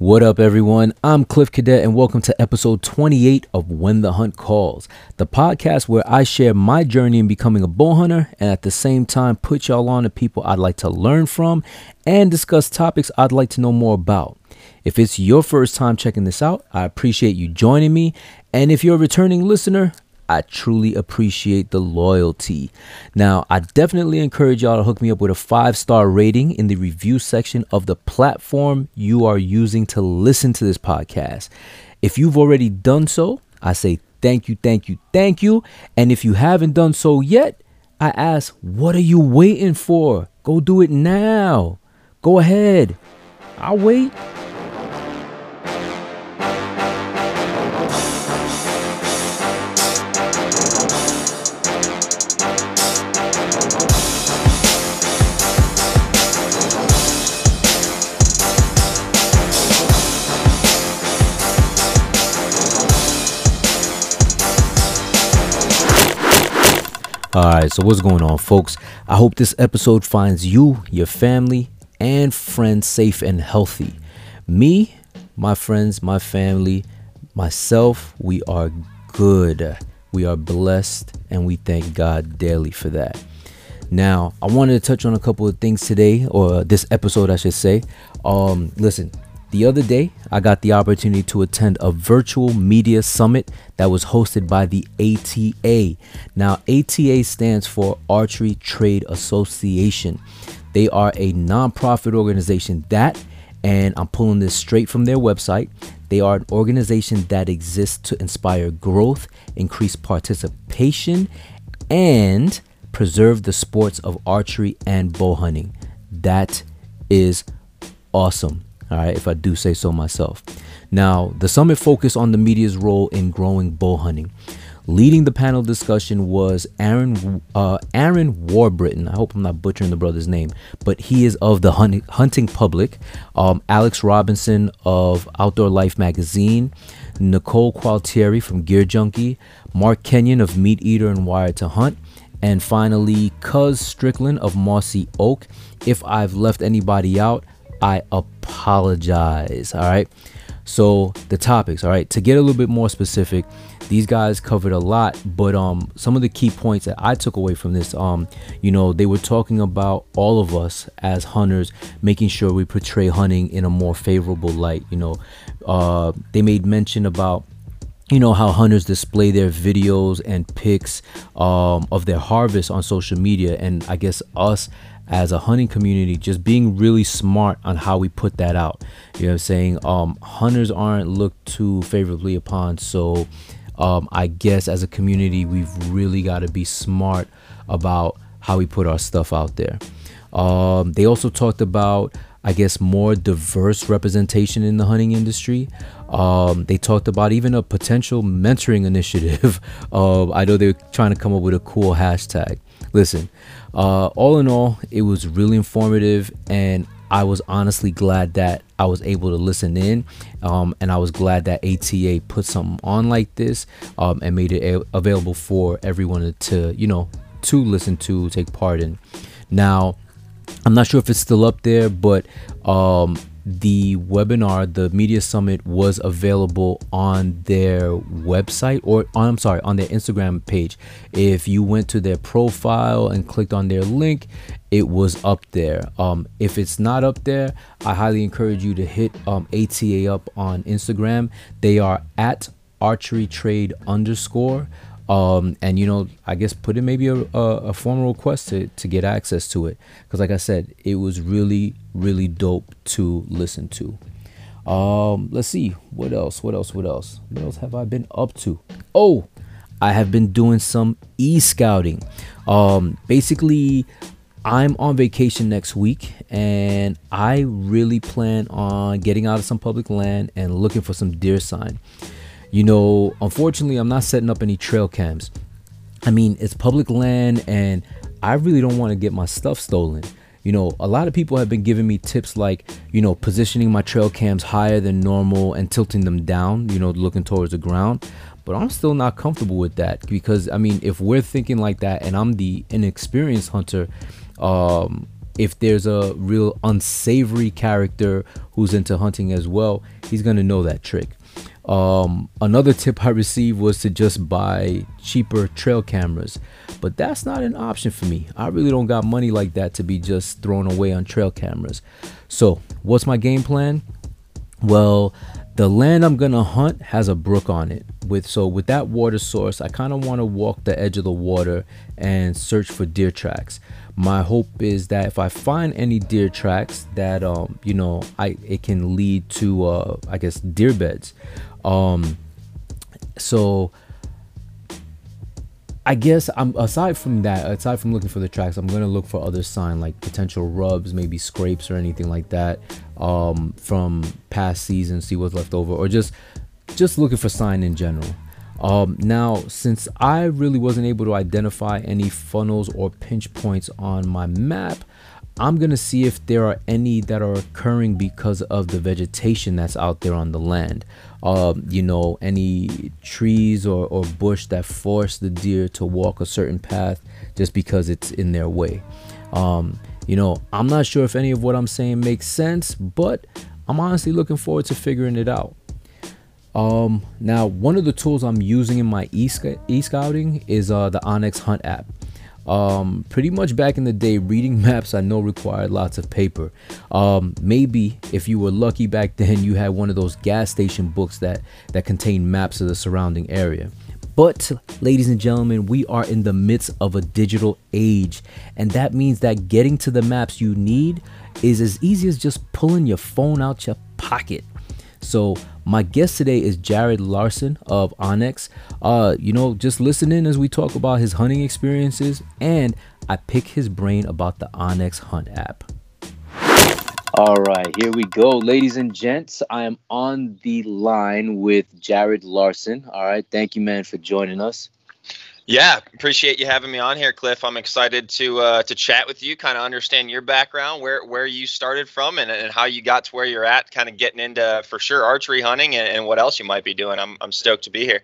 What up, everyone? I'm Cliff Cadet, and welcome to episode 28 of When the Hunt Calls, the podcast where I share my journey in becoming a bow hunter and at the same time put y'all on to people I'd like to learn from and discuss topics I'd like to know more about. If it's your first time checking this out, I appreciate you joining me. And if you're a returning listener, I truly appreciate the loyalty. Now, I definitely encourage y'all to hook me up with a five star rating in the review section of the platform you are using to listen to this podcast. If you've already done so, I say thank you, thank you, thank you. And if you haven't done so yet, I ask, what are you waiting for? Go do it now. Go ahead. I'll wait. All right, so what's going on, folks? I hope this episode finds you, your family, and friends safe and healthy. Me, my friends, my family, myself, we are good. We are blessed, and we thank God daily for that. Now, I wanted to touch on a couple of things today, or this episode, I should say. Um, listen, the other day, I got the opportunity to attend a virtual media summit that was hosted by the ATA. Now, ATA stands for Archery Trade Association. They are a nonprofit organization that, and I'm pulling this straight from their website, they are an organization that exists to inspire growth, increase participation, and preserve the sports of archery and bow hunting. That is awesome all right, if I do say so myself. Now, the summit focused on the media's role in growing bow hunting. Leading the panel discussion was Aaron uh, Aaron Warbritton. I hope I'm not butchering the brother's name, but he is of the hunting, hunting public. Um, Alex Robinson of Outdoor Life magazine, Nicole Qualtieri from Gear Junkie, Mark Kenyon of Meat Eater and Wired to Hunt, and finally Cuz Strickland of Mossy Oak. If I've left anybody out, I apologize. All right. So the topics, all right, to get a little bit more specific, these guys covered a lot, but um some of the key points that I took away from this, um, you know, they were talking about all of us as hunters, making sure we portray hunting in a more favorable light. You know, uh, they made mention about you know how hunters display their videos and pics um, of their harvest on social media and i guess us as a hunting community just being really smart on how we put that out. You know what i'm saying? Um, hunters aren't looked too favorably upon so um, i guess as a community we've really got to be smart about how we put our stuff out there. Um, they also talked about i guess more diverse representation in the hunting industry um, they talked about even a potential mentoring initiative. Uh, i know they're trying to come up with a cool hashtag. Listen uh, all in all, it was really informative, and I was honestly glad that I was able to listen in, um, and I was glad that ATA put something on like this um, and made it a- available for everyone to, you know, to listen to, take part in. Now, I'm not sure if it's still up there, but um, the webinar, the media summit was available on their website or on, I'm sorry, on their Instagram page. If you went to their profile and clicked on their link, it was up there. Um, if it's not up there, I highly encourage you to hit um, ATA up on Instagram. They are at archery trade underscore um, and you know i guess put in maybe a, a, a formal request to, to get access to it. Because like i said it was really really dope to listen to. Um, let's see. What else? What else? What else? What else have i been up to? Oh i have been doing some e-scouting. Um, basically i'm on vacation next week and i really plan on getting out of some public land and looking for some deer sign you know, unfortunately, I'm not setting up any trail cams. I mean, it's public land and I really don't want to get my stuff stolen. You know, a lot of people have been giving me tips like, you know, positioning my trail cams higher than normal and tilting them down, you know, looking towards the ground. But I'm still not comfortable with that because, I mean, if we're thinking like that and I'm the inexperienced hunter, um, if there's a real unsavory character who's into hunting as well, he's gonna know that trick. Um, another tip I received was to just buy cheaper trail cameras, but that's not an option for me. I really don't got money like that to be just thrown away on trail cameras. So, what's my game plan? Well, the land I'm gonna hunt has a brook on it. With so with that water source, I kind of want to walk the edge of the water and search for deer tracks. My hope is that if I find any deer tracks, that um you know I it can lead to uh I guess deer beds. Um, so I guess I'm aside from that, aside from looking for the tracks, I'm gonna look for other sign like potential rubs, maybe scrapes or anything like that um, from past seasons, see what's left over, or just just looking for sign in general. Um, now, since I really wasn't able to identify any funnels or pinch points on my map, I'm gonna see if there are any that are occurring because of the vegetation that's out there on the land um, you know, any trees or, or bush that force the deer to walk a certain path just because it's in their way. Um, you know, I'm not sure if any of what I'm saying makes sense, but I'm honestly looking forward to figuring it out. Um, now, one of the tools I'm using in my e-scouting is uh, the onX Hunt app. Um, pretty much back in the day, reading maps I know required lots of paper. Um, maybe if you were lucky back then, you had one of those gas station books that that contained maps of the surrounding area. But, ladies and gentlemen, we are in the midst of a digital age, and that means that getting to the maps you need is as easy as just pulling your phone out your pocket. So, my guest today is Jared Larson of onX. Uh, you know, just listen in as we talk about his hunting experiences and I pick his brain about the onX Hunt app. All right, here we go, ladies and gents. I am on the line with Jared Larson. All right, thank you, man, for joining us. Yeah, appreciate you having me on here, Cliff. I'm excited to uh, to chat with you, kind of understand your background, where where you started from, and, and how you got to where you're at. Kind of getting into for sure archery hunting and, and what else you might be doing. I'm I'm stoked to be here.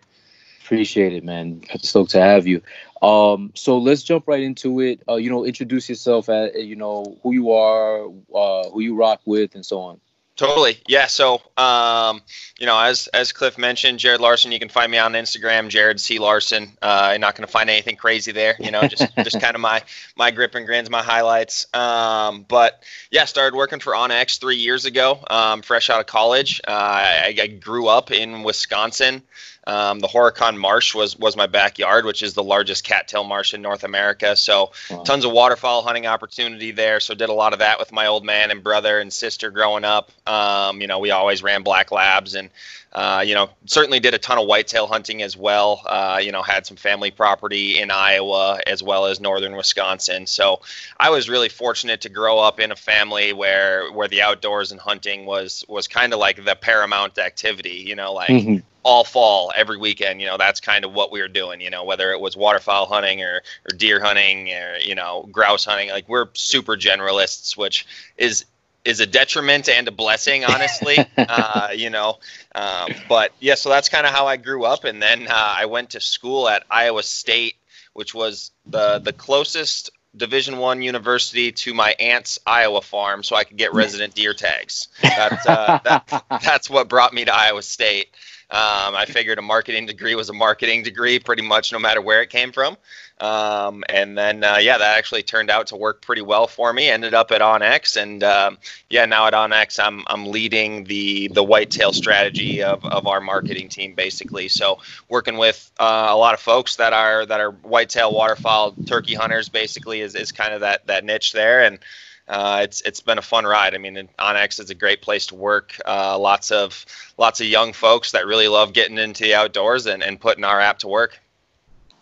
Appreciate it, man. Stoked to have you. Um, so let's jump right into it. Uh, you know, introduce yourself. At you know who you are, uh, who you rock with, and so on. Totally. Yeah. So, um, you know, as as Cliff mentioned, Jared Larson, you can find me on Instagram, Jared C Larson. Uh, I'm not going to find anything crazy there. You know, just just kind of my my grip and grins, my highlights. Um, but yeah, started working for onX three years ago, um, fresh out of college. Uh, I, I grew up in Wisconsin. Um, the Horicon Marsh was was my backyard, which is the largest cattail marsh in North America. So wow. tons of waterfowl hunting opportunity there. So did a lot of that with my old man and brother and sister growing up. Um, you know, we always ran black labs and uh, you know, certainly did a ton of whitetail hunting as well. Uh, you know, had some family property in Iowa as well as northern Wisconsin. So I was really fortunate to grow up in a family where where the outdoors and hunting was was kind of like the paramount activity. You know, like mm-hmm all fall every weekend you know that's kind of what we were doing you know whether it was waterfowl hunting or, or deer hunting or you know grouse hunting like we're super generalists which is is a detriment and a blessing honestly uh, you know um, but yeah so that's kind of how i grew up and then uh, i went to school at iowa state which was the the closest division one university to my aunt's iowa farm so i could get resident deer tags. That, uh, that, that's what brought me to iowa state um, I figured a marketing degree was a marketing degree, pretty much no matter where it came from. Um, and then, uh, yeah, that actually turned out to work pretty well for me. Ended up at onX, and um, yeah, now at onX, I'm I'm leading the the whitetail strategy of, of our marketing team, basically. So working with uh, a lot of folks that are that are whitetail waterfowl turkey hunters, basically, is, is kind of that that niche there, and uh, it's it's been a fun ride. I mean, onX is a great place to work. Uh, lots of lots of young folks that really love getting into the outdoors and, and putting our app to work.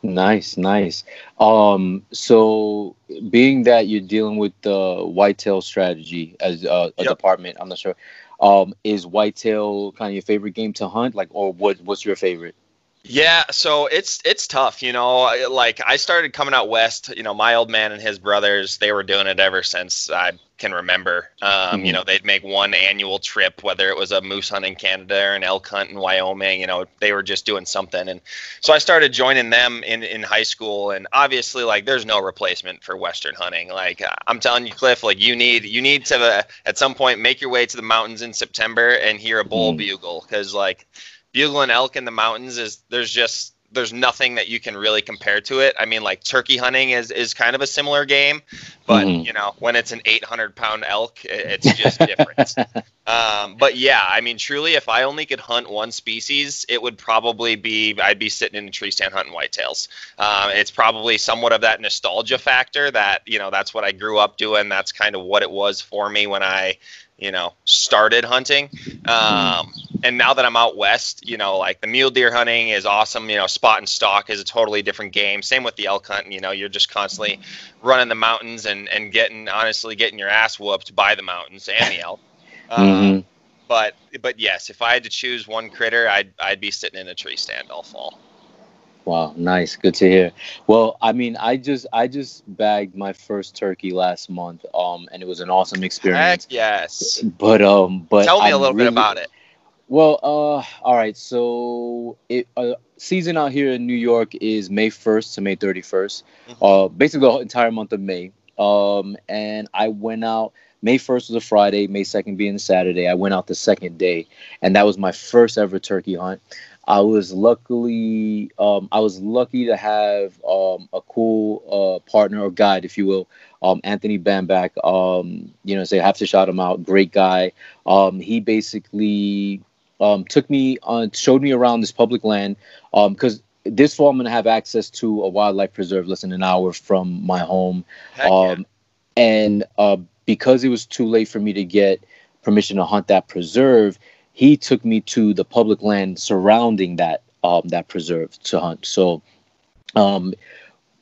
Nice, nice. Um, so being that you're dealing with the whitetail strategy as a, a yep. department, I'm not sure. Um, is whitetail kind of your favorite game to hunt? Like, or what? What's your favorite? Yeah, so it's it's tough, you know. Like I started coming out west, you know, my old man and his brothers, they were doing it ever since I can remember. Um, mm-hmm. You know, they'd make one annual trip, whether it was a moose hunt in Canada or an elk hunt in Wyoming. You know, they were just doing something, and so I started joining them in in high school. And obviously, like, there's no replacement for Western hunting. Like I'm telling you, Cliff, like you need you need to uh, at some point make your way to the mountains in September and hear a bull mm-hmm. bugle because like bugling elk in the mountains is there's just there's nothing that you can really compare to it. I mean, like turkey hunting is is kind of a similar game, but mm-hmm. you know, when it's an 800 pound elk, it's just different. um, but yeah, I mean, truly, if I only could hunt one species, it would probably be I'd be sitting in a tree stand hunting whitetails. Um, it's probably somewhat of that nostalgia factor that you know that's what I grew up doing. That's kind of what it was for me when I you know, started hunting. Um, and now that I'm out west, you know, like the mule deer hunting is awesome. You know, spot and stalk is a totally different game. Same with the elk hunting. You know, you're just constantly running the mountains and and getting honestly getting your ass whooped by the mountains and the elk. Um, mm-hmm. But but yes, if I had to choose one critter, I'd I'd be sitting in a tree stand all fall. Wow, nice. Good to hear. Well, I mean, I just I just bagged my first turkey last month, um, and it was an awesome experience. Heck yes. But um, but tell me a little really, bit about it. Well, uh, all right. So it uh, season out here in New York is May first to May thirty first. mm mm-hmm. Uh, basically the entire month of May. Um, and I went out. May 1st was a Friday, May 2nd being Saturday. I went out the second day, and that was my first ever turkey hunt. I was luckily um, I was lucky to have um, a cool uh, partner or guide, if you will, um, Anthony Bamback. Um, you know, say I have to shout him out. Great guy. Um, he basically um, took me on, showed me around this public land because this fall I'm gonna have access to a wildlife preserve less than an hour from my home, yeah. and uh, because it was too late for me to get permission to hunt that preserve he took me to the public land surrounding that um, that preserve to hunt. So, um,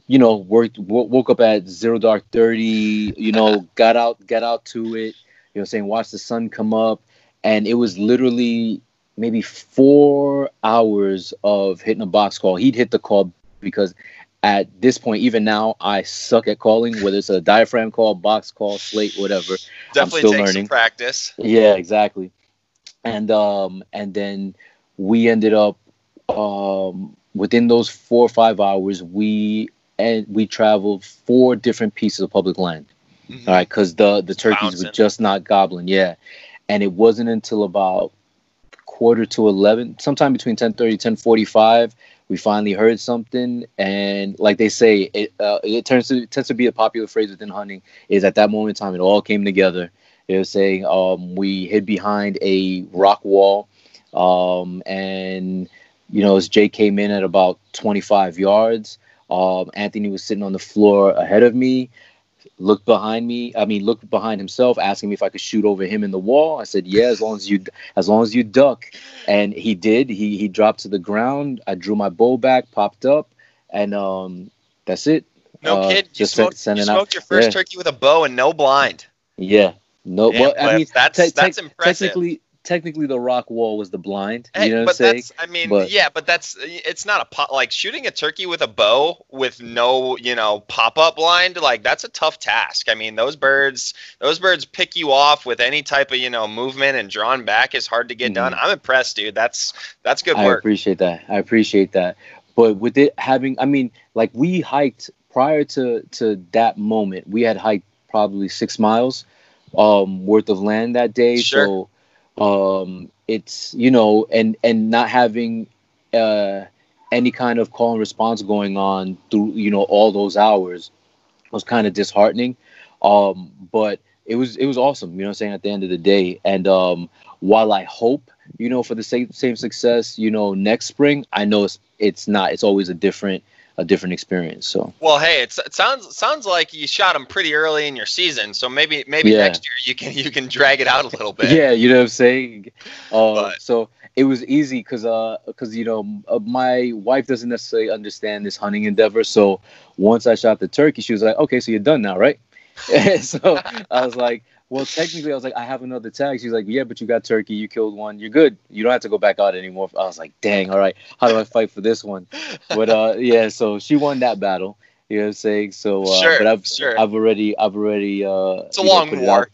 you know, worked w- woke up at zero dark thirty. You know, got out got out to it. You know, saying watch the sun come up, and it was literally maybe four hours of hitting a box call. He'd hit the call because at this point, even now, I suck at calling, whether it's a diaphragm call, box call, slate, whatever. Definitely I'm still learning. practice. Yeah, exactly and um and then we ended up um within those four or five hours we and we traveled four different pieces of public land mm-hmm. all right because the the turkeys Bouncing. were just not gobbling yeah and it wasn't until about quarter to 11 sometime between 10.30 10.45 we finally heard something and like they say it uh, it turns to tends to be a popular phrase within hunting is at that moment in time it all came together it was saying um, we hid behind a rock wall, um, and you know, as Jay came in at about 25 yards, um, Anthony was sitting on the floor ahead of me. Looked behind me. I mean, looked behind himself, asking me if I could shoot over him in the wall. I said, "Yeah, as long as you, as long as you duck." And he did. He he dropped to the ground. I drew my bow back, popped up, and um, that's it. No uh, kid, you smoked, you smoked your first yeah. turkey with a bow and no blind. Yeah, no, Damn, well, I mean that's te- that's te- impressive. Technically, technically, the rock wall was the blind. Hey, you know what I'm saying? I mean, but, yeah, but that's it's not a pot like shooting a turkey with a bow with no, you know, pop up blind. Like that's a tough task. I mean, those birds, those birds pick you off with any type of you know movement and drawn back is hard to get mm-hmm. done. I'm impressed, dude. That's that's good work. I appreciate that. I appreciate that. But with it having, I mean, like we hiked prior to to that moment, we had hiked probably six miles um, worth of land that day. Sure. So um, it's you know, and and not having uh, any kind of call and response going on through you know all those hours was kind of disheartening. Um, but it was it was awesome. You know, I'm saying at the end of the day, and um, while I hope you know for the same same success, you know, next spring, I know it's it's not. It's always a different a different experience. So well, hey, it sounds sounds like you shot them pretty early in your season, so maybe maybe yeah. next year you can you can drag it out a little bit. yeah, you know what I'm saying. Uh, so it was easy because uh because you know uh, my wife doesn't necessarily understand this hunting endeavor. So once I shot the turkey, she was like, "Okay, so you're done now, right?" so I was like, well, technically, I was like, I have another tag. She's like, yeah, but you got turkey. You killed one. You're good. You don't have to go back out anymore. I was like, dang, all right. How do I fight for this one? But uh, yeah, so she won that battle. You know what I'm saying? So, uh, sure, but I've, sure. I've already, I've already, uh, it's a long know, war.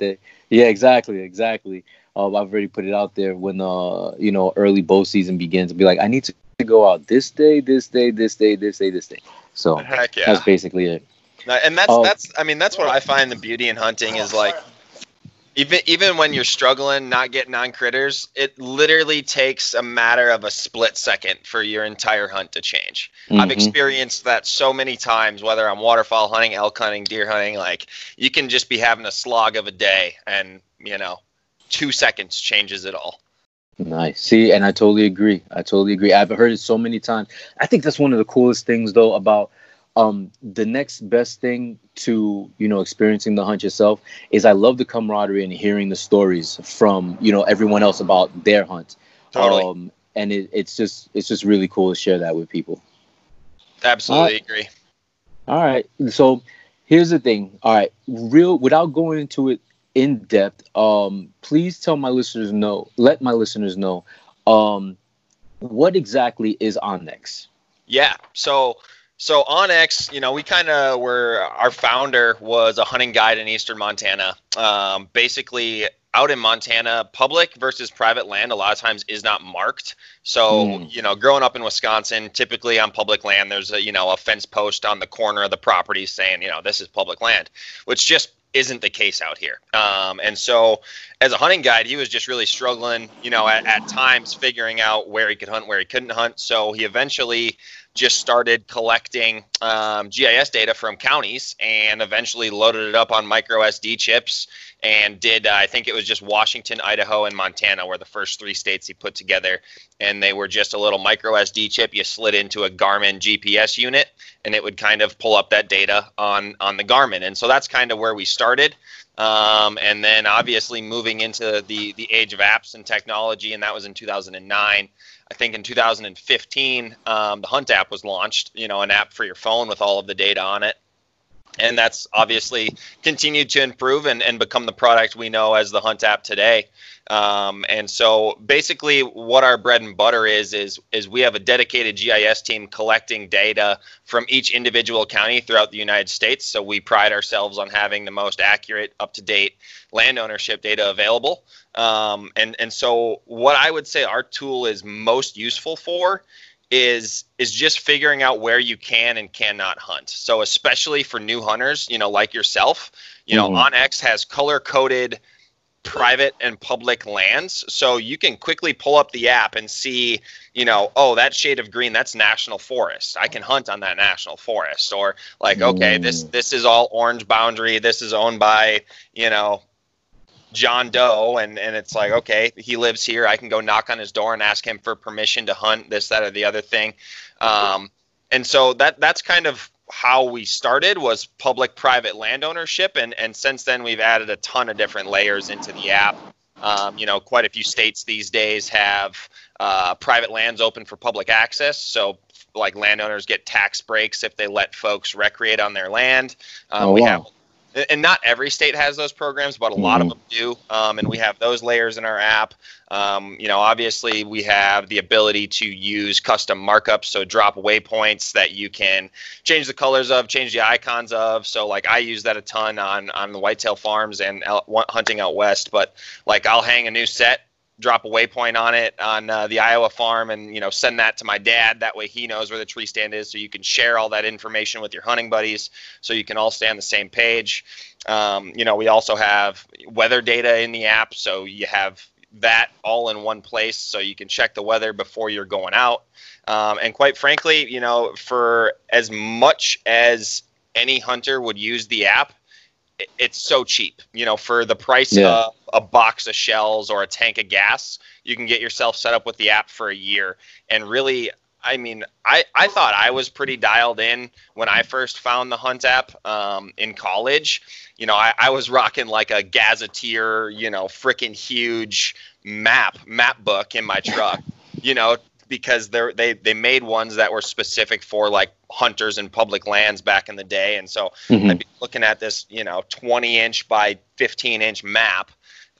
Yeah, exactly, exactly. Um, I've already put it out there when, uh, you know, early bow season begins. And be like, I need to go out this day, this day, this day, this day, this day. So yeah. that's basically it. And that's Oh. that's I mean that's what I find the beauty in hunting is like even even when you're struggling not getting on critters, it literally takes a matter of a split second for your entire hunt to change. I've Mhm. experienced that so many times, whether I'm waterfowl hunting, elk hunting, deer hunting. Like you can just be having a slog of a day, and you know, two seconds changes it all. Nice. See, and I totally agree. I totally agree. I've heard it so many times. I think that's one of the coolest things, though, about um, the next best thing to you know experiencing the hunt yourself is I love the camaraderie and hearing the stories from you know everyone else about their hunt. Totally, Um, and it, it's just it's just really cool to share that with people. absolutely agree. All right. So here's the thing. All right. Real without going into it in depth, um, please tell my listeners know, let my listeners know, um, what exactly is onX? Yeah. So so onX, you know, we kind of were our founder was a hunting guide in eastern Montana. Um, basically, out in Montana, public versus private land a lot of times is not marked. So Mm. you know, growing up in Wisconsin, typically on public land, there's a you know a fence post on the corner of the property saying you know this is public land, which just isn't the case out here. Um, and so, as a hunting guide, he was just really struggling, you know, at, at times figuring out where he could hunt, where he couldn't hunt. So he eventually just started collecting um, GIS data from counties and eventually loaded it up on micro SD chips and did, uh, I think it was just Washington, Idaho, and Montana were the first three states he put together. And they were just a little micro SD chip you slid into a Garmin GPS unit and it would kind of pull up that data on, on the Garmin. And so that's kind of where we started. Um, and then obviously moving into the, the age of apps and technology, and that was in 2009. I think in 2015, um, the Hunt app was launched. You know, an app for your phone with all of the data on it, and that's obviously continued to improve and, and become the product we know as the Hunt app today. Um, and so, basically, what our bread and butter is is is we have a dedicated GIS team collecting data from each individual county throughout the United States. So we pride ourselves on having the most accurate, up to date land ownership data available. Um, and and so what I would say our tool is most useful for is is just figuring out where you can and cannot hunt. So especially for new hunters, you know, like yourself, you know, Mhm. OnX has color coded private and public lands so you can quickly pull up the app and see you know oh that shade of green that's national forest i can hunt on that national forest or like okay this Mm. this is all orange boundary this is owned by you know John Doe, and and it's like okay, he lives here. I can go knock on his door and ask him for permission to hunt this, that, or the other thing. Um, and so that that's kind of how we started was public-private land ownership, and and since then we've added a ton of different layers into the app. Um, you know, quite a few states these days have uh, private lands open for public access, so like landowners get tax breaks if they let folks recreate on their land. Um, Oh, we have and not every state has those programs, but a lot of Mhm. them do. Um, and we have those layers in our app. Um, you know, obviously we have the ability to use custom markups, so drop waypoints that you can change the colors of, change the icons of. So like I use that a ton on on the whitetail farms and out, hunting out west. But like I'll hang a new set drop a waypoint on it on uh, the Iowa farm and you know send that to my dad. That way he knows where the tree stand is so you can share all that information with your hunting buddies so you can all stay on the same page. Um, you know we also have weather data in the app so you have that all in one place so you can check the weather before you're going out. Um, and quite frankly you know for as much as any hunter would use the app it's so cheap. You know for the price Yeah. of a box of shells or a tank of gas you can get yourself set up with the app for a year. And really i mean i, I thought i was pretty dialed in when i first found the hunt app um, in college. You know I, I was rocking like a gazetteer you know freaking huge map map book in my truck. You know because they they they made ones that were specific for like hunters and public lands back in the day, and so mm-hmm. I'd be looking at this you know 20 inch by 15 inch map,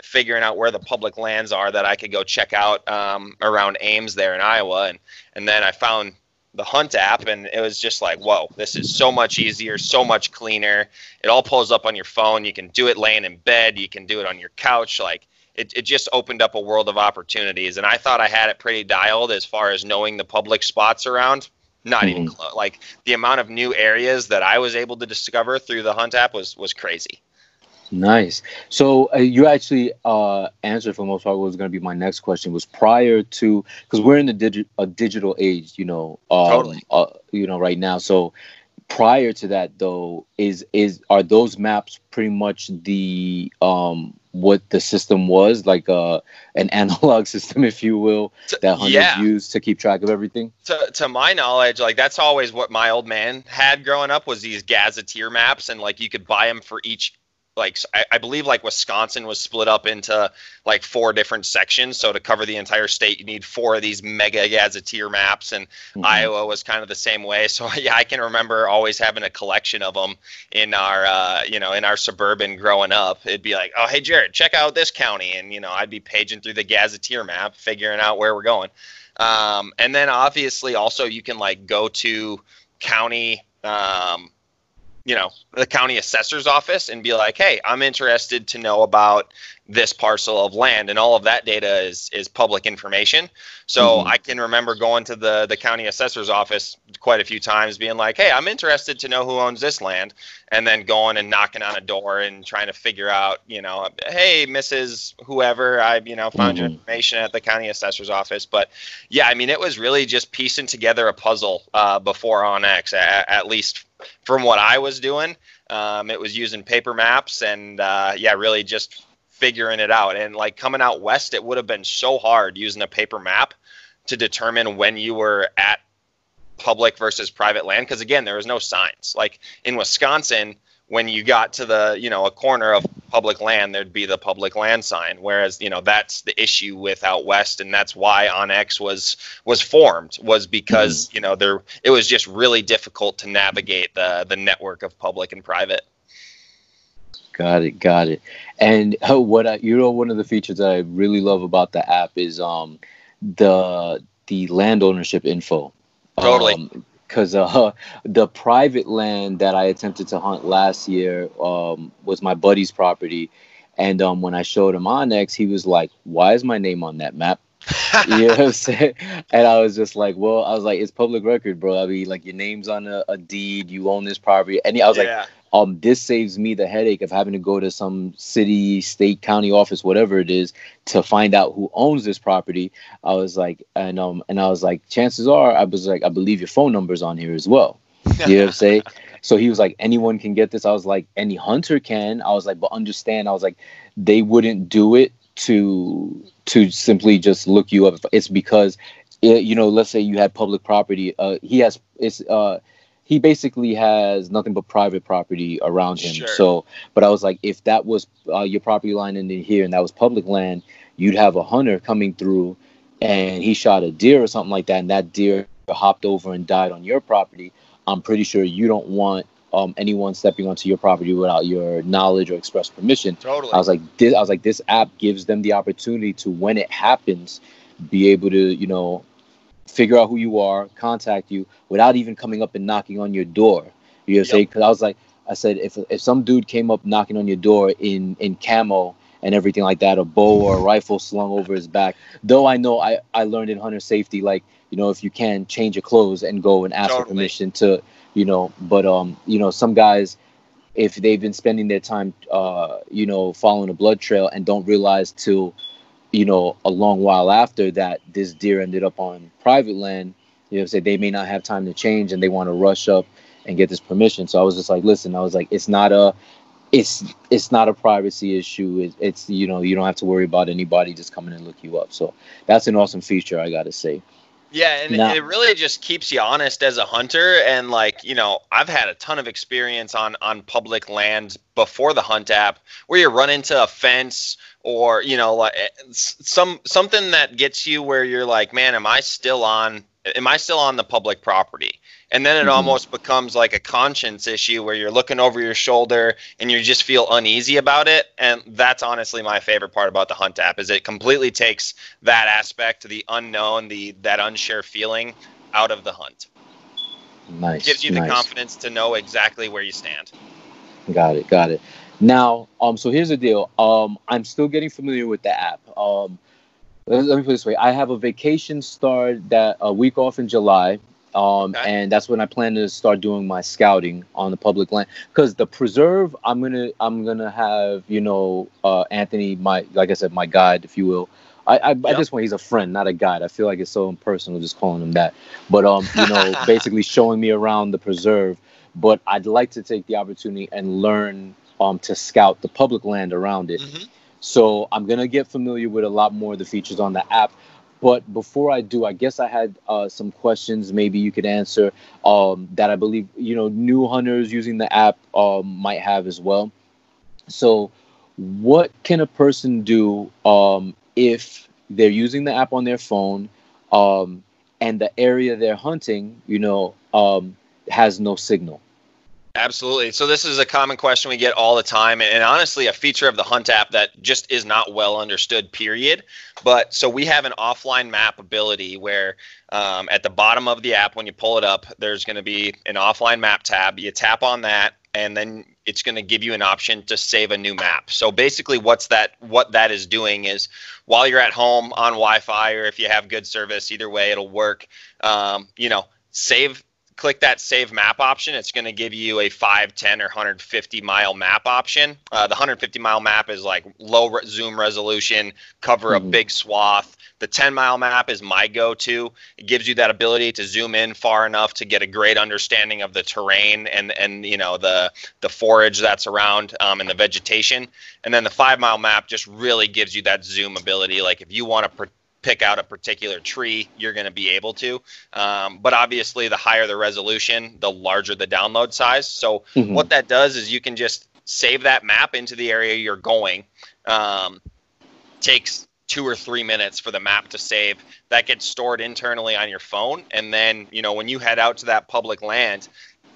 figuring out where the public lands are that I could go check out um, around Ames there in Iowa, and and then I found the Hunt app, and it was just like, whoa, this is so much easier, so much cleaner. It all pulls up on your phone. You can do it laying in bed. You can do it on your couch. Like it, it just opened up a world of opportunities. And I thought I had it pretty dialed as far as knowing the public spots around. Not mm-hmm. even close. Like the amount of new areas that I was able to discover through the Hunt app was was crazy. Nice. So uh, you actually uh, answered for most part. What was going to be my next question was prior to because we're in the digi- a digital age, you know, um, totally. Uh, you know, right now. So prior to that, though, is is are those maps pretty much the um what the system was like uh an analog system if you will that hunters yeah. used to keep track of everything to, to my knowledge like that's always what my old man had growing up was these gazetteer maps and like you could buy them for each like I, I, believe like Wisconsin was split up into like four different sections. So to cover the entire state, you need four of these mega gazetteer maps, and mm-hmm. Iowa was kind of the same way. So yeah, I can remember always having a collection of them in our uh, you know in our suburban growing up. It'd be like, oh hey Jared, check out this county, and you know I'd be paging through the gazetteer map, figuring out where we're going. Um, and then obviously also you can like go to county um, you know the county assessor's office and be like hey i'm interested to know about this parcel of land and all of that data is is public information so mm-hmm. i can remember going to the the county assessor's office quite a few times being like hey i'm interested to know who owns this land and then going and knocking on a door and trying to figure out you know hey mrs whoever i you know found mm-hmm. your information at the county assessor's office but yeah i mean it was really just piecing together a puzzle uh, before onX at, at least from what I was doing, um, it was using paper maps and uh, yeah, really just figuring it out. And like coming out west, it would have been so hard using a paper map to determine when you were at public versus private land because again, there was no signs. Like in Wisconsin, when you got to the you know a corner of public land there'd be the public land sign. Whereas you know that's the issue with out west and that's why onX was was formed was because mm-hmm. you know there it was just really difficult to navigate the the network of public and private. Got it got it. And oh, what I, you know one of the features that i really love about the app is um the the land ownership info. Totally. Um, because uh, the private land that I attempted to hunt last year um, was my buddy's property. And um, when I showed him onX, he was like, Why is my name on that map? you know what I'm saying? And I was just like, Well, I was like, It's public record, bro. I mean, like, your name's on a, a deed, you own this property. And I was yeah. like, um, this saves me the headache of having to go to some city, state, county office, whatever it is, to find out who owns this property. I was like, and um, and I was like, chances are, I was like, I believe your phone number's on here as well. You know what I'm saying? So he was like, anyone can get this. I was like, any hunter can. I was like, but understand, I was like, they wouldn't do it to to simply just look you up. It's because, it, you know, let's say you had public property. Uh, he has it's uh he basically has nothing but private property around him. Sure. So, but I was like, if that was uh, your property line in here and that was public land, you'd have a hunter coming through and he shot a deer or something like that, and that deer hopped over and died on your property. I'm pretty sure you don't want um, anyone stepping onto your property without your knowledge or express permission. Totally. I was like, this, I was like, this app gives them the opportunity to, when it happens, be able to, you know, figure out who you are, contact you without even coming up and knocking on your door. You know what I'm? Because I was like, I said, if if some dude came up knocking on your door in in camo and everything like that, a bow or a rifle slung over his back, though I know I I learned in hunter safety, like you know, if you can change your clothes and go and ask totally. for permission to, you know, but um, you know, some guys. If they've been spending their time, uh, you know, following a blood trail and don't realize till you know, a long while after that, this deer ended up on private land. You know, say they may not have time to change and they want to rush up and get this permission. So I was just like, listen, I was like, it's not a, it's it's not a privacy issue. It, it's you know, you don't have to worry about anybody just coming and look you up. So that's an awesome feature, I gotta say. Yeah, and no. it really just keeps you honest as a hunter. And like, you know, I've had a ton of experience on on public land before the Hunt app, where you run into a fence or you know, like eh, some something that gets you where you're like, man, am I still on? Am I still on the public property? and then it mm-hmm. almost becomes like a conscience issue where you're looking over your shoulder and you just feel uneasy about it and that's honestly my favorite part about the hunt app is it completely takes that aspect the unknown the that unsure feeling out of the hunt nice gives you the nice. confidence to know exactly where you stand got it got it now um so here's the deal um i'm still getting familiar with the app um let me put it this way i have a vacation start that a week off in july um, okay. and that's when I plan to start doing my scouting on the public land. Because the preserve, I'm gonna I'm gonna have you know uh, Anthony, my like I said, my guide, if you will. I I, yep. I just want he's a friend, not a guide. I feel like it's so impersonal just calling him that. But um, you know, basically showing me around the preserve. But I'd like to take the opportunity and learn um to scout the public land around it. Mm-hmm. So I'm gonna get familiar with a lot more of the features on the app. But before I do, I guess I had uh, some questions maybe you could answer um, that I believe you know new hunters using the app um, might have as well. So, what can a person do um, if they're using the app on their phone um, and the area they're hunting, you know, um, has no signal? Absolutely. So this is a common question we get all the time, and honestly, a feature of the Hunt app that just is not well understood. Period. But so we have an offline map ability where um, at the bottom of the app, when you pull it up, there's going to be an offline map tab. You tap on that, and then it's going to give you an option to save a new map. So basically, what's that? What that is doing is while you're at home on Wi-Fi, or if you have good service, either way, it'll work. Um, you know, save click that save map option, it's going to give you a 5, 10, or 150 mile map option. Uh, the 150 mile map is like low re- zoom resolution, cover mm-hmm. a big swath. The 10 mile map is my go to. It gives you that ability to zoom in far enough to get a great understanding of the terrain and, and you know, the, the forage that's around um, and the vegetation. And then the 5 mile map just really gives you that zoom ability. Like if you want to pick out a particular tree, you're going to be able to. Um, but obviously, the higher the resolution, the larger the download size. So mm-hmm. what that does is you can just save that map into the area you're going. Um, takes two or three minutes for the map to save. That gets stored internally on your phone, and then you know when you head out to that public land,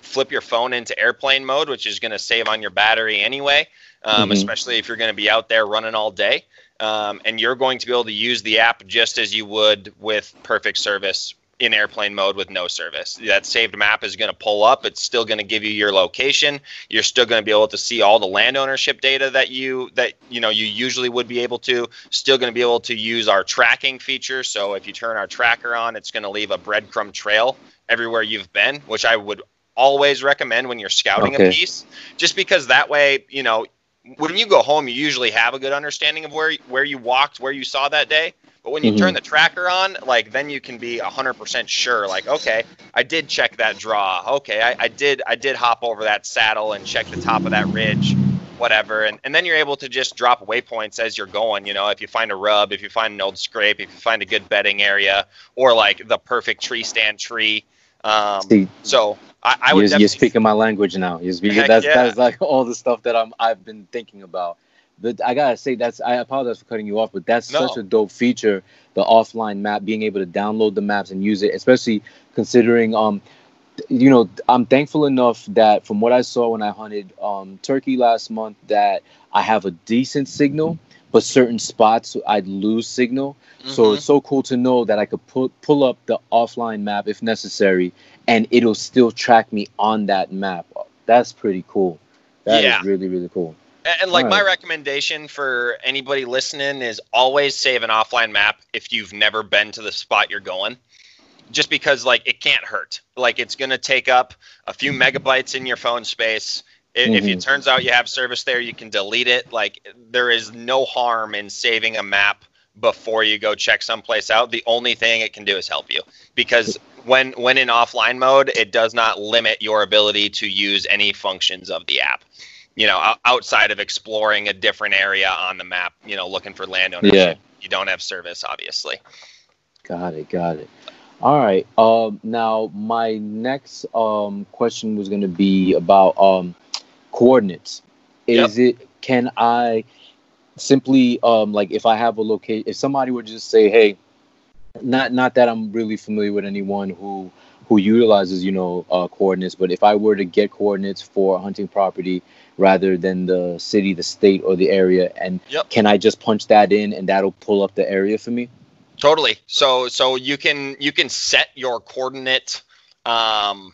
flip your phone into airplane mode, which is going to save on your battery anyway. Um, mm-hmm. Especially if you're going to be out there running all day um, and you're going to be able to use the app just as you would with perfect service in airplane mode with no service. That saved map is going to pull up. It's still going to give you your location. You're still going to be able to see all the land ownership data that you that you know you usually would be able to. Still going to be able to use our tracking feature. So if you turn our tracker on, it's going to leave a breadcrumb trail everywhere you've been, which I would always recommend when you're scouting okay. a piece, just because that way you know when you go home, you usually have a good understanding of where where you walked, where you saw that day. But when you mm-hmm. turn the tracker on, like then you can be hundred percent sure. Like, okay, I did check that draw. Okay, I, I did I did hop over that saddle and check the top of that ridge, whatever. And and then you're able to just drop waypoints as you're going. You know, if you find a rub, if you find an old scrape, if you find a good bedding area, or like the perfect tree stand tree. Um, See, so I, I would. You're, you're, speaking my language now. You're speaking. That's yeah. that's like all the stuff that I'm I've been thinking about. But I gotta say that's I apologize for cutting you off, but that's no. such a dope feature. The offline map, being able to download the maps and use it, especially considering um, you know, I'm thankful enough that from what I saw when I hunted um turkey last month, that I have a decent signal, but certain spots I'd lose signal. Mm-hmm. So it's so cool to know that I could pull pull up the offline map if necessary and it'll still track me on that map. That's pretty cool. That yeah. is really really cool. And, like right. my recommendation for anybody listening is always save an offline map if you've never been to the spot you're going. Just because like it can't hurt. Like it's going to take up a few megabytes in your phone space. If, mm-hmm. if it turns out you have service there, you can delete it. Like there is no harm in saving a map before you go check someplace out. The only thing it can do is help you because when when in offline mode, it does not limit your ability to use any functions of the app. You know, outside of exploring a different area on the map, you know, looking for land ownership. Yeah. You don't have service, obviously. Got it. Got it. All right. Um, now my next um, question was going to be about um, coordinates. Is yep. it can I simply um, like if I have a location if somebody would just say, hey, not not that I'm really familiar with anyone who who utilizes you know uh, coordinates, but if I were to get coordinates for a hunting property rather than the city, the state, or the area, and yep. can I just punch that in and that'll pull up the area for me? Totally. So so you can you can set your coordinate um,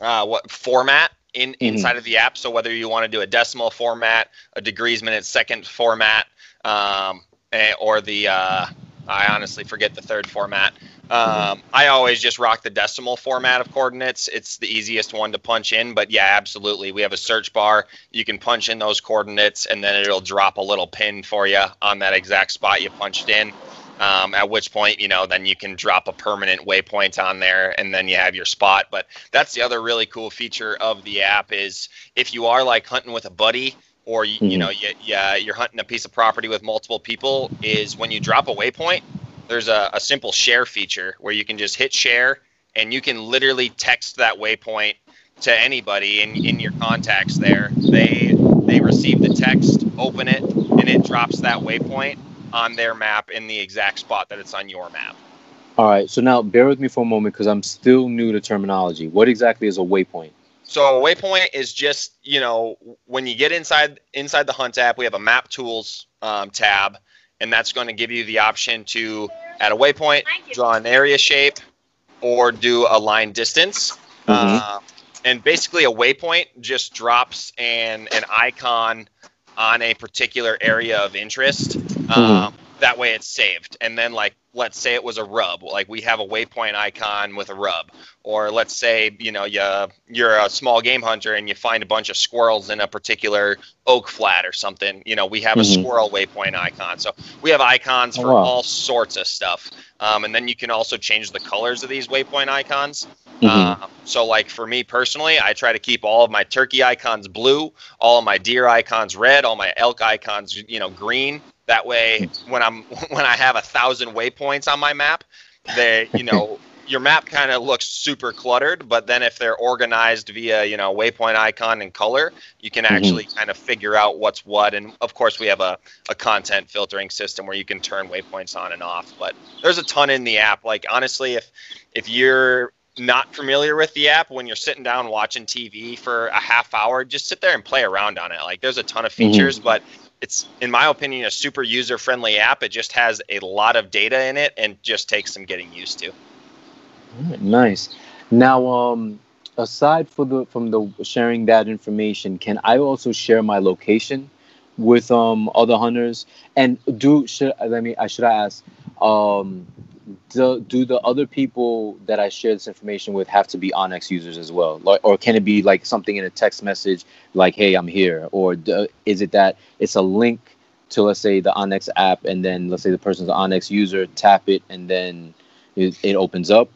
uh, what format in mm-hmm. inside of the app. So whether you want to do a decimal format, a degrees minutes second format, um, eh, or the uh, I honestly forget the third format. Um, I always just rock the decimal format of coordinates. It's the easiest one to punch in, but yeah, absolutely. We have a search bar. You can punch in those coordinates, and then it'll drop a little pin for you on that exact spot you punched in. Um, at which point, you know, then you can drop a permanent waypoint on there, and then you have your spot. But that's the other really cool feature of the app is if you are like hunting with a buddy, or you, mm-hmm. you know, you, yeah, you're hunting a piece of property with multiple people, is when you drop a waypoint, there's a, a simple share feature where you can just hit share, and you can literally text that waypoint to anybody in, in your contacts there. They they receive the text, open it, and it drops that waypoint on their map in the exact spot that it's on your map. All right. So now bear with me for a moment because I'm still new to terminology. What exactly is a waypoint? So a waypoint is just you know when you get inside inside the Hunt app, we have a Map Tools um, tab, and that's going to give you the option to add a waypoint, draw an area shape, or do a line distance. Mm-hmm. Uh, and basically, a waypoint just drops an an icon on a particular area of interest. Mm-hmm. Um, that way it's saved. And then, like, let's say it was a rub, like we have a waypoint icon with a rub. Or let's say, you know, you, you're a small game hunter and you find a bunch of squirrels in a particular oak flat or something. You know, we have mm-hmm. a squirrel waypoint icon. So we have icons oh, for oh, wow. all sorts of stuff. Um, and then you can also change the colors of these waypoint icons. Mm-hmm. Uh, so, like for me personally, I try to keep all of my turkey icons blue, all of my deer icons red, all my elk icons, you know, green. That way, when I'm when I have a thousand waypoints on my map, they, you know, your map kind of looks super cluttered. But then if they're organized via, you know, waypoint icon and color, you can mm-hmm. actually mm-hmm. kind of figure out what's what. And of course, we have a, a content filtering system where you can turn waypoints on and off. But there's a ton in the app. Like honestly, if if you're not familiar with the app, when you're sitting down watching TV for a half hour, just sit there and play around on it. Like there's a ton of mm-hmm. features, mm-hmm. but it's in my opinion a super user friendly app. It just has a lot of data in it and just takes some getting used to. Nice. Now, um, aside for the from the sharing that information, can I also share my location with um other hunters? And do should let me I should I ask um do, do the other people that I share this information with have to be onX users as well? Like, or can it be like something in a text message like, hey, I'm here? Or do, is it that it's a link to, let's say, the onX app, and then let's say the person's an onX user, tap it, and then it, it opens up?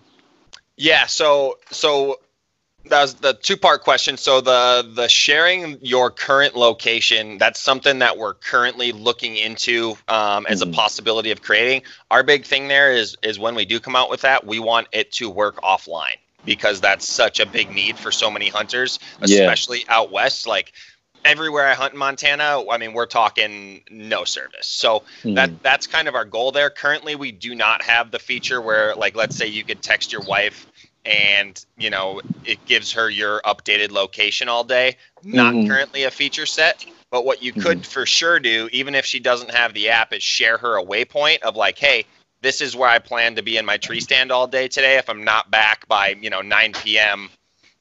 Yeah. So, so that was the two part question so the the sharing your current location that's something that we're currently looking into um, as mm-hmm. a possibility of creating our big thing there is is when we do come out with that we want it to work offline because that's such a big need for so many hunters especially yeah. out west like everywhere I hunt in Montana, I mean, we're talking no service. So mm-hmm. that that's kind of our goal there. Currently, we do not have the feature where, like, let's say you could text your wife and you know it gives her your updated location all day not mm-hmm. currently a feature set but what you could mm-hmm. for sure do even if she doesn't have the app is share her a waypoint of like hey this is where i plan to be in my tree stand all day today if i'm not back by you know 9 p.m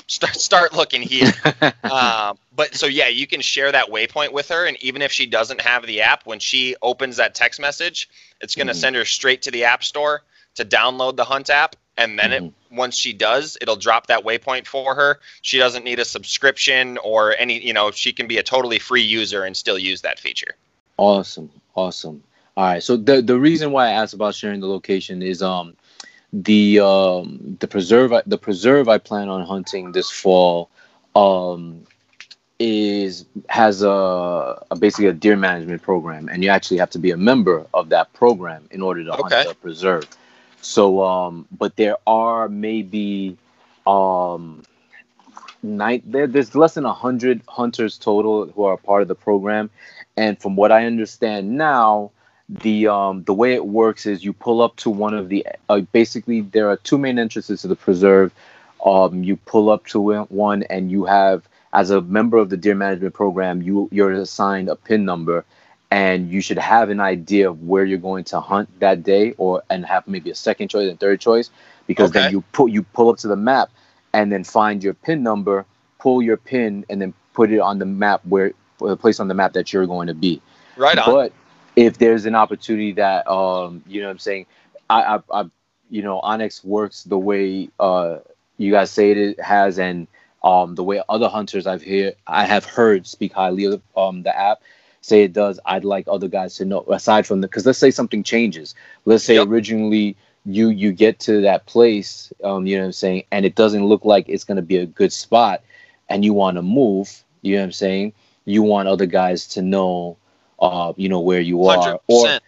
start start looking here um, but so yeah you can share that waypoint with her and even if she doesn't have the app when she opens that text message it's going to mm-hmm. send her straight to the app store to download the hunt app and then mm-hmm. it once she does it'll drop that waypoint for her. She doesn't need a subscription or any you know she can be a totally free user and still use that feature. Awesome. Awesome. All right. So the the reason why i asked about sharing the location is um the um the preserve the preserve i plan on hunting this fall um is has a, a, basically a deer management program. And you actually have to be a member of that program in order to okay. hunt the preserve So, um, but there are maybe um, nine, there, there's less than a hundred hunters total who are part of the program, and from what I understand now, the um, the way it works is you pull up to one of the uh, basically there are two main entrances to the preserve. Um, you pull up to one, and you have as a member of the deer management program, you you're assigned a pin number, and you should have an idea of where you're going to hunt that day, or and have maybe a second choice and third choice, because okay. then you put you pull up to the map and then find your pin number, pull your pin, and then put it on the map where the place on the map that you're going to be. Right on. But if there's an opportunity that um, you know what I'm saying, I, I, I you know, onX works the way uh you guys say it has and um the way other hunters I've hear I have heard speak highly of um the app say it does, I'd like other guys to know aside from the because let's say something changes. Let's say yep. originally you you get to that place, um, you know what I'm saying, and it doesn't look like it's gonna be a good spot and you wanna move, you know what I'm saying? You want other guys to know uh, you know, where you are. 100%. Or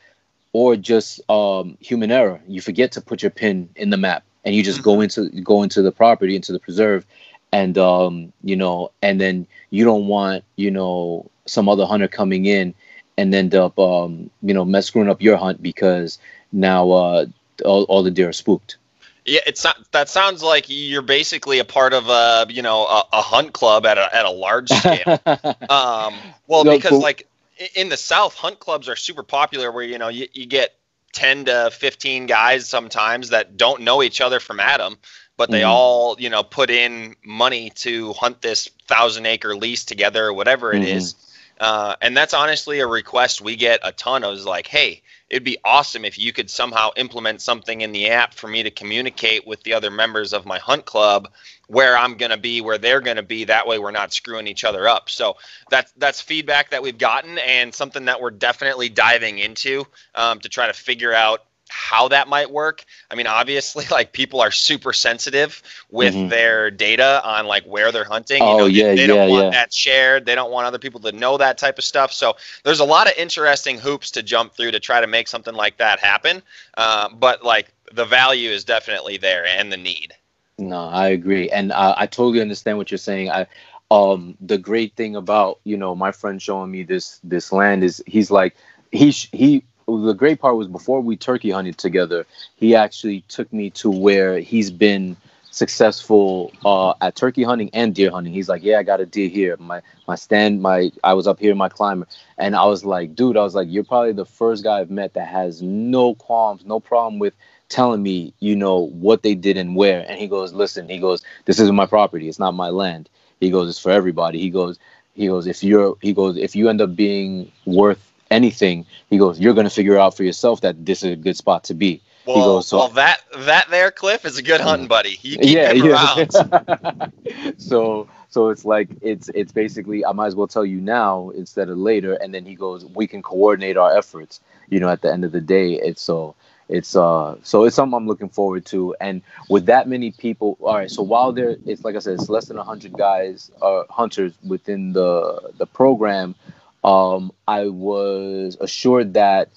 or just um, human error. You forget to put your pin in the map and you just mm-hmm. go into go into the property, into the preserve, and um, you know, and then you don't want, you know, some other hunter coming in and end up um, you know, mess screwing up your hunt because now uh all, all the deer are spooked. Yeah, it's not. That sounds like you're basically a part of a you know a, a hunt club at a at a large scale. um, well, no, because like in the South, hunt clubs are super popular where, you know, you, you get 10 to 15 guys sometimes that don't know each other from Adam, but they mm. all, you know, put in money to hunt this thousand acre lease together or whatever it mm. is. Uh, and that's honestly a request we get a ton of is like, hey, it'd be awesome if you could somehow implement something in the app for me to communicate with the other members of my hunt club where I'm going to be, where they're going to be. That way, we're not screwing each other up. So that's that's feedback that we've gotten, and something that we're definitely diving into um, to try to figure out how that might work. I mean, obviously, like people are super sensitive with mm-hmm. their data on like where they're hunting. Oh, you know, yeah, they, they don't want yeah. that shared. They don't want other people to know that type of stuff. So there's a lot of interesting hoops to jump through to try to make something like that happen. Uh, but like the value is definitely there and the need. No, I agree, and uh, I totally understand what you're saying. I, um, the great thing about you know my friend showing me this this land is he's like he he the great part was before we turkey hunted together, he actually took me to where he's been successful uh, at turkey hunting and deer hunting. He's like, yeah, I got a deer here. My my stand, my I was up here in my climber, and I was like, dude, I was like, you're probably the first guy I've met that has no qualms, no problem with telling me, you know, what they did and where. And he goes, listen, he goes, this isn't my property. It's not my land. He goes, it's for everybody. He goes, he goes, if you're, he goes, if you end up being worth anything, he goes, you're going to figure out for yourself that this is a good spot to be. Well, he goes, so, well, that that there, Cliff, is a good hunting buddy. You keep yeah, him yeah. around. so so it's like it's it's basically I might as well tell you now instead of later. And then he goes, we can coordinate our efforts. You know, at the end of the day, it's so it's uh so it's something I'm looking forward to. And with that many people, all right. So while there, it's like I said, it's less than hundred guys, uh, hunters within the the program um, I was assured that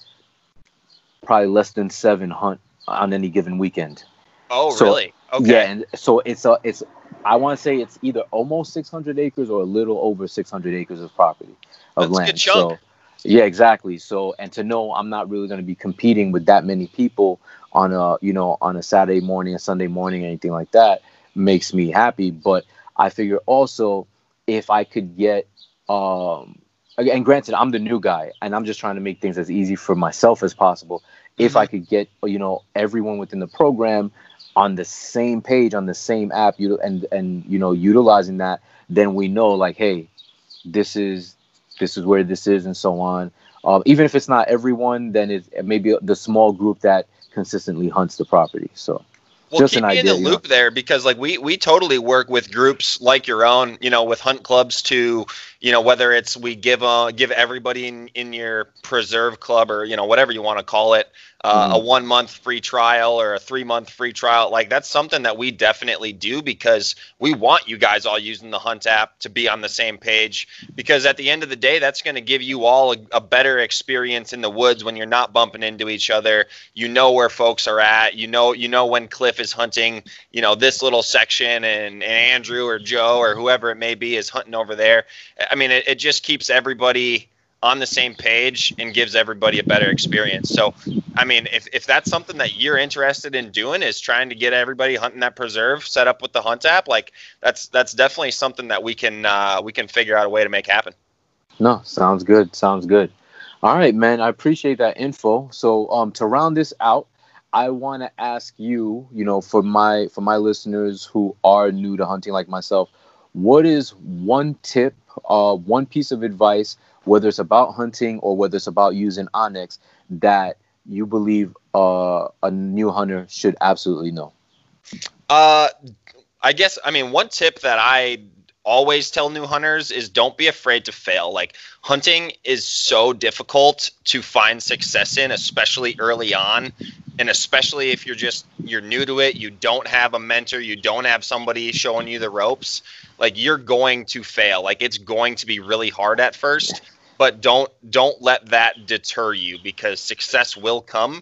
probably less than seven hunt on any given weekend. Oh, so, really? Okay. Yeah, and so it's a it's I want to say it's either almost 600 acres or a little over 600 acres of property of That's land. So yeah, exactly. So and to know I'm not really going to be competing with that many people on a you know on a Saturday morning, a Sunday morning, anything like that makes me happy. But I figure also if I could get um and granted i'm the new guy and i'm just trying to make things as easy for myself as possible. If i mm-hmm. could get you know everyone within the program on the same page on the same app you and and you know utilizing that then we know like hey this is this is where this is and so on. Um, even if it's not everyone then it's maybe the small group that consistently hunts the property so well, just keep me idea, in the loop know? there because like we we totally work with groups like your own, you know, with hunt clubs to, you know, whether it's we give uh give everybody in, in your preserve club or you know whatever you want to call it, uh, mm-hmm. a one month free trial or a three month free trial. Like that's something that we definitely do because we want you guys all using the Hunt app to be on the same page. Because at the end of the day, that's going to give you all a, a better experience in the woods when you're not bumping into each other. You know where folks are at. You know you know when Cliff is hunting. You know this little section, and, and Andrew or Joe or whoever it may be is hunting over there. I mean, it, it just keeps everybody on the same page and gives everybody a better experience. So, I mean, if, if that's something that you're interested in doing is trying to get everybody hunting that preserve set up with the Hunt app, like that's that's definitely something that we can uh, we can figure out a way to make happen. No, sounds good. Sounds good. All right, man. I appreciate that info. So, um, to round this out, I want to ask you, you know, for my for my listeners who are new to hunting like myself, what is one tip, uh, one piece of advice whether it's about hunting or whether it's about using onX that you believe uh, a new hunter should absolutely know? Uh, I guess I mean one tip that I always tell new hunters is don't be afraid to fail. Like hunting is so difficult to find success in, especially early on. And especially if you're just you're new to it, you don't have a mentor, you don't have somebody showing you the ropes like you're going to fail. Like it's going to be really hard at first, but don't don't let that deter you because success will come.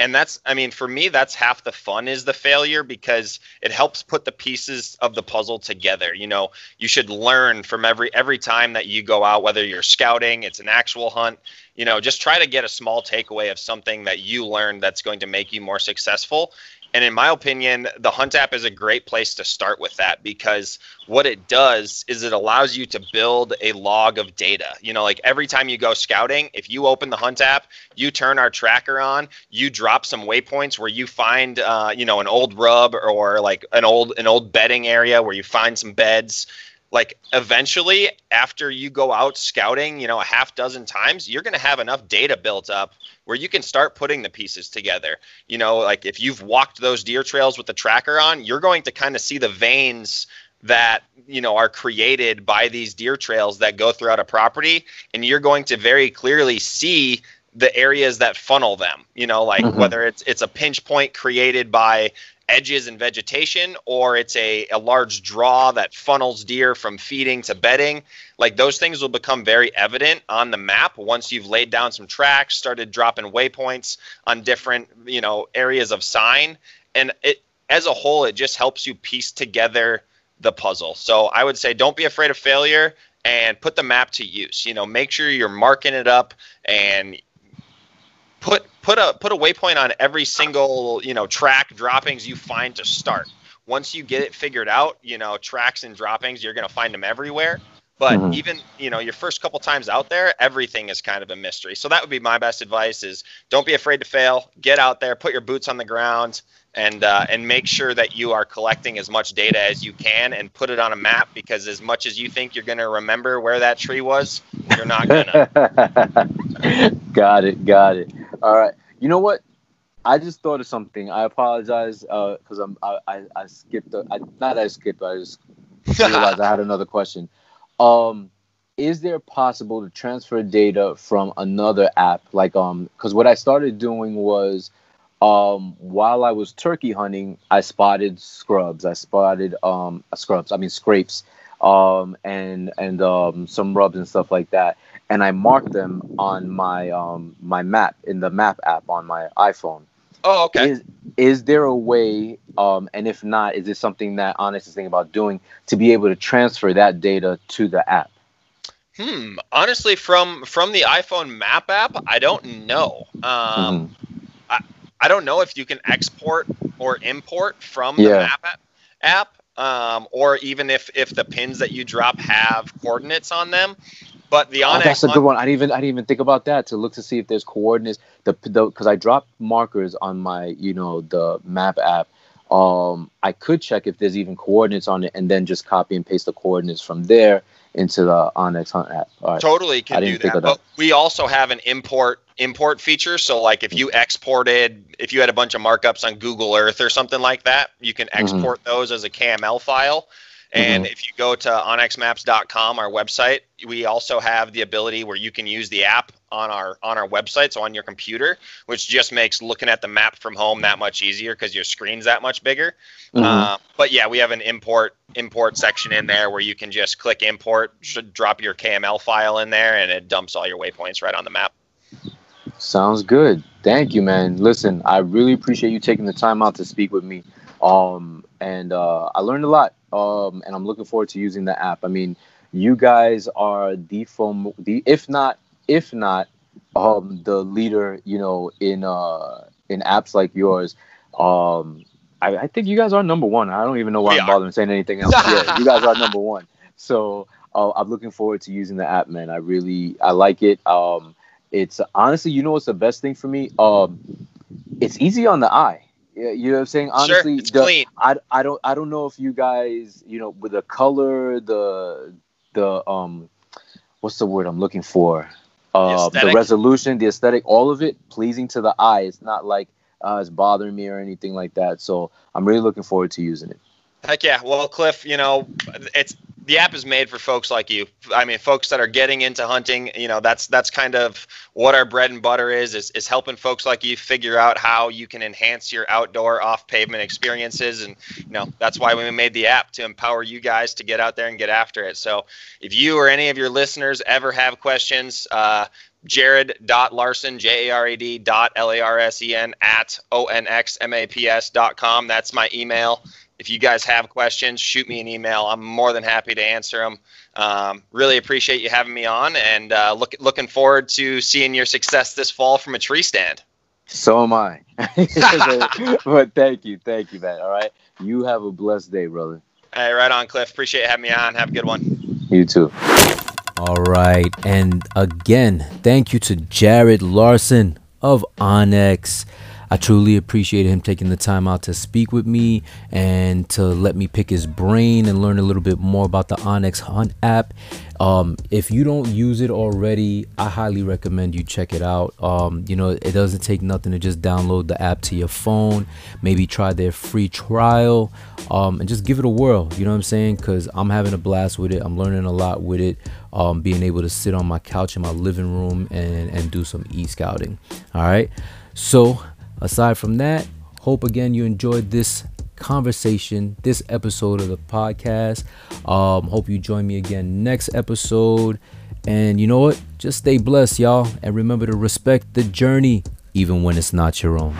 And that's I mean for me that's half the fun is the failure because it helps put the pieces of the puzzle together. You know, you should learn from every every time that you go out whether you're scouting, it's an actual hunt, you know, just try to get a small takeaway of something that you learned that's going to make you more successful and in my opinion, the Hunt app is a great place to start with that because what it does is it allows you to build a log of data. You know, like every time you go scouting, if you open the Hunt app, you turn our tracker on, you drop some waypoints where you find, uh, you know, an old rub or like an old an old bedding area where you find some beds like eventually after you go out scouting you know a half dozen times you're going to have enough data built up where you can start putting the pieces together you know like if you've walked those deer trails with the tracker on you're going to kind of see the veins that you know are created by these deer trails that go throughout a property and you're going to very clearly see the areas that funnel them you know like mm-hmm. whether it's it's a pinch point created by edges and vegetation or it's a, a large draw that funnels deer from feeding to bedding like those things will become very evident on the map once you've laid down some tracks started dropping waypoints on different you know areas of sign. And it as a whole it just helps you piece together the puzzle. So i would say don't be afraid of failure and put the map to use. You know make sure you're marking it up and put put a put a waypoint on every single you know track droppings you find to start. Once you get it figured out, you know tracks and droppings, you're gonna find them everywhere. But mm-hmm. even you know your first couple times out there, everything is kind of a mystery. So that would be my best advice: is don't be afraid to fail. Get out there, put your boots on the ground, and uh, and make sure that you are collecting as much data as you can and put it on a map. Because as much as you think you're going to remember where that tree was, you're not gonna. got it. Got it. All right. You know what? I just thought of something. I apologize because uh, I'm I, I, I skipped. The, I, not I skipped. I just realized I had another question. Um, is there possible to transfer data from another app? Like um, because what I started doing was um while I was turkey hunting, I spotted scrubs. I spotted um scrubs. I mean scrapes um and and um some rubs and stuff like that and I marked them on my um, my map in the map app on my iPhone. Oh, okay. Is, is there a way, um, and if not, is this something that onX is thinking about doing to be able to transfer that data to the app? Hmm. Honestly, from from the iPhone Map app, I don't know. Um, mm-hmm. I I don't know if you can export or import from the yeah. Map app. app um, or even if if the pins that you drop have coordinates on them. But the. Oh, that's a good one. I didn't even I didn't even think about that to look to see if there's coordinates. The because I dropped markers on my you know the map app. Um, I could check if there's even coordinates on it, and then just copy and paste the coordinates from there into the onX Hunt app. Right. Totally can do that. that. But we also have an import import feature. So like if you exported, if you had a bunch of markups on Google Earth or something like that, you can mm-hmm. export mm-hmm. those as a KML file And mm-hmm. if you go to onxmaps.com, our website, we also have the ability where you can use the app on our on our website, so on your computer, which just makes looking at the map from home that much easier because your screen's that much bigger. Mm-hmm. Uh, but yeah, we have an import import section in there where you can just click import, should drop your KML file in there, and it dumps all your waypoints right on the map. Sounds good. Thank you, man. Listen, I really appreciate you taking the time out to speak with me. Um, and uh, I learned a lot. Um, and I'm looking forward to using the app. I mean, you guys are the the if not, if not, um, the leader, you know, in uh, in apps like yours. Um, I, I think you guys are number one. I don't even know why we I'm bothering saying anything else. yeah, you guys are number one. So uh, I'm looking forward to using the app, man. I really, I like it. Um, it's honestly, you know, what's the best thing for me? Um, it's easy on the eye. You know what I'm saying? Honestly, sure, it's the, clean. I, I don't I don't know if you guys, you know, with the color, the the um what's the word I'm looking for? Uh, the, the resolution, the aesthetic, all of it pleasing to the eye. It's not like uh, it's bothering me or anything like that. So I'm really looking forward to using it. Heck yeah. Well, Cliff, you know, it's the app is made for folks like you. I mean, folks that are getting into hunting. You know, that's that's kind of what our bread and butter is, is is helping folks like you figure out how you can enhance your outdoor off pavement experiences. And you know, that's why we made the app to empower you guys to get out there and get after it. So if you or any of your listeners ever have questions, uh, jarad.larsen, J-A-R-A-D dot L-A-R-S-E-N at O-N-X-M-A-P-S dot com. That's my email if you guys have questions, shoot me an email. I'm more than happy to answer them. Um, really appreciate you having me on, and uh, look, looking forward to seeing your success this fall from a tree stand. So am I. but thank you, thank you, man. All right, you have a blessed day, brother. Hey, right on, Cliff. Appreciate having me on. Have a good one. You too. All right, and again, thank you to Jarad Larsen of onX. I truly appreciate him taking the time out to speak with me and to let me pick his brain and learn a little bit more about the onX Hunt app. Um, if you don't use it already, I highly recommend you check it out. Um, you know, it doesn't take nothing to just download the app to your phone, maybe try their free trial, um, and just give it a whirl. You know what I'm saying? Because I'm having a blast with it. I'm learning a lot with it. Um, being able to sit on my couch in my living room and, and do some e scouting. All right. So aside from that, hope again you enjoyed this conversation, this episode of the podcast. Um, hope you join me again next episode. And you know what? Just stay blessed, y'all. And remember to respect the journey, even when it's not your own.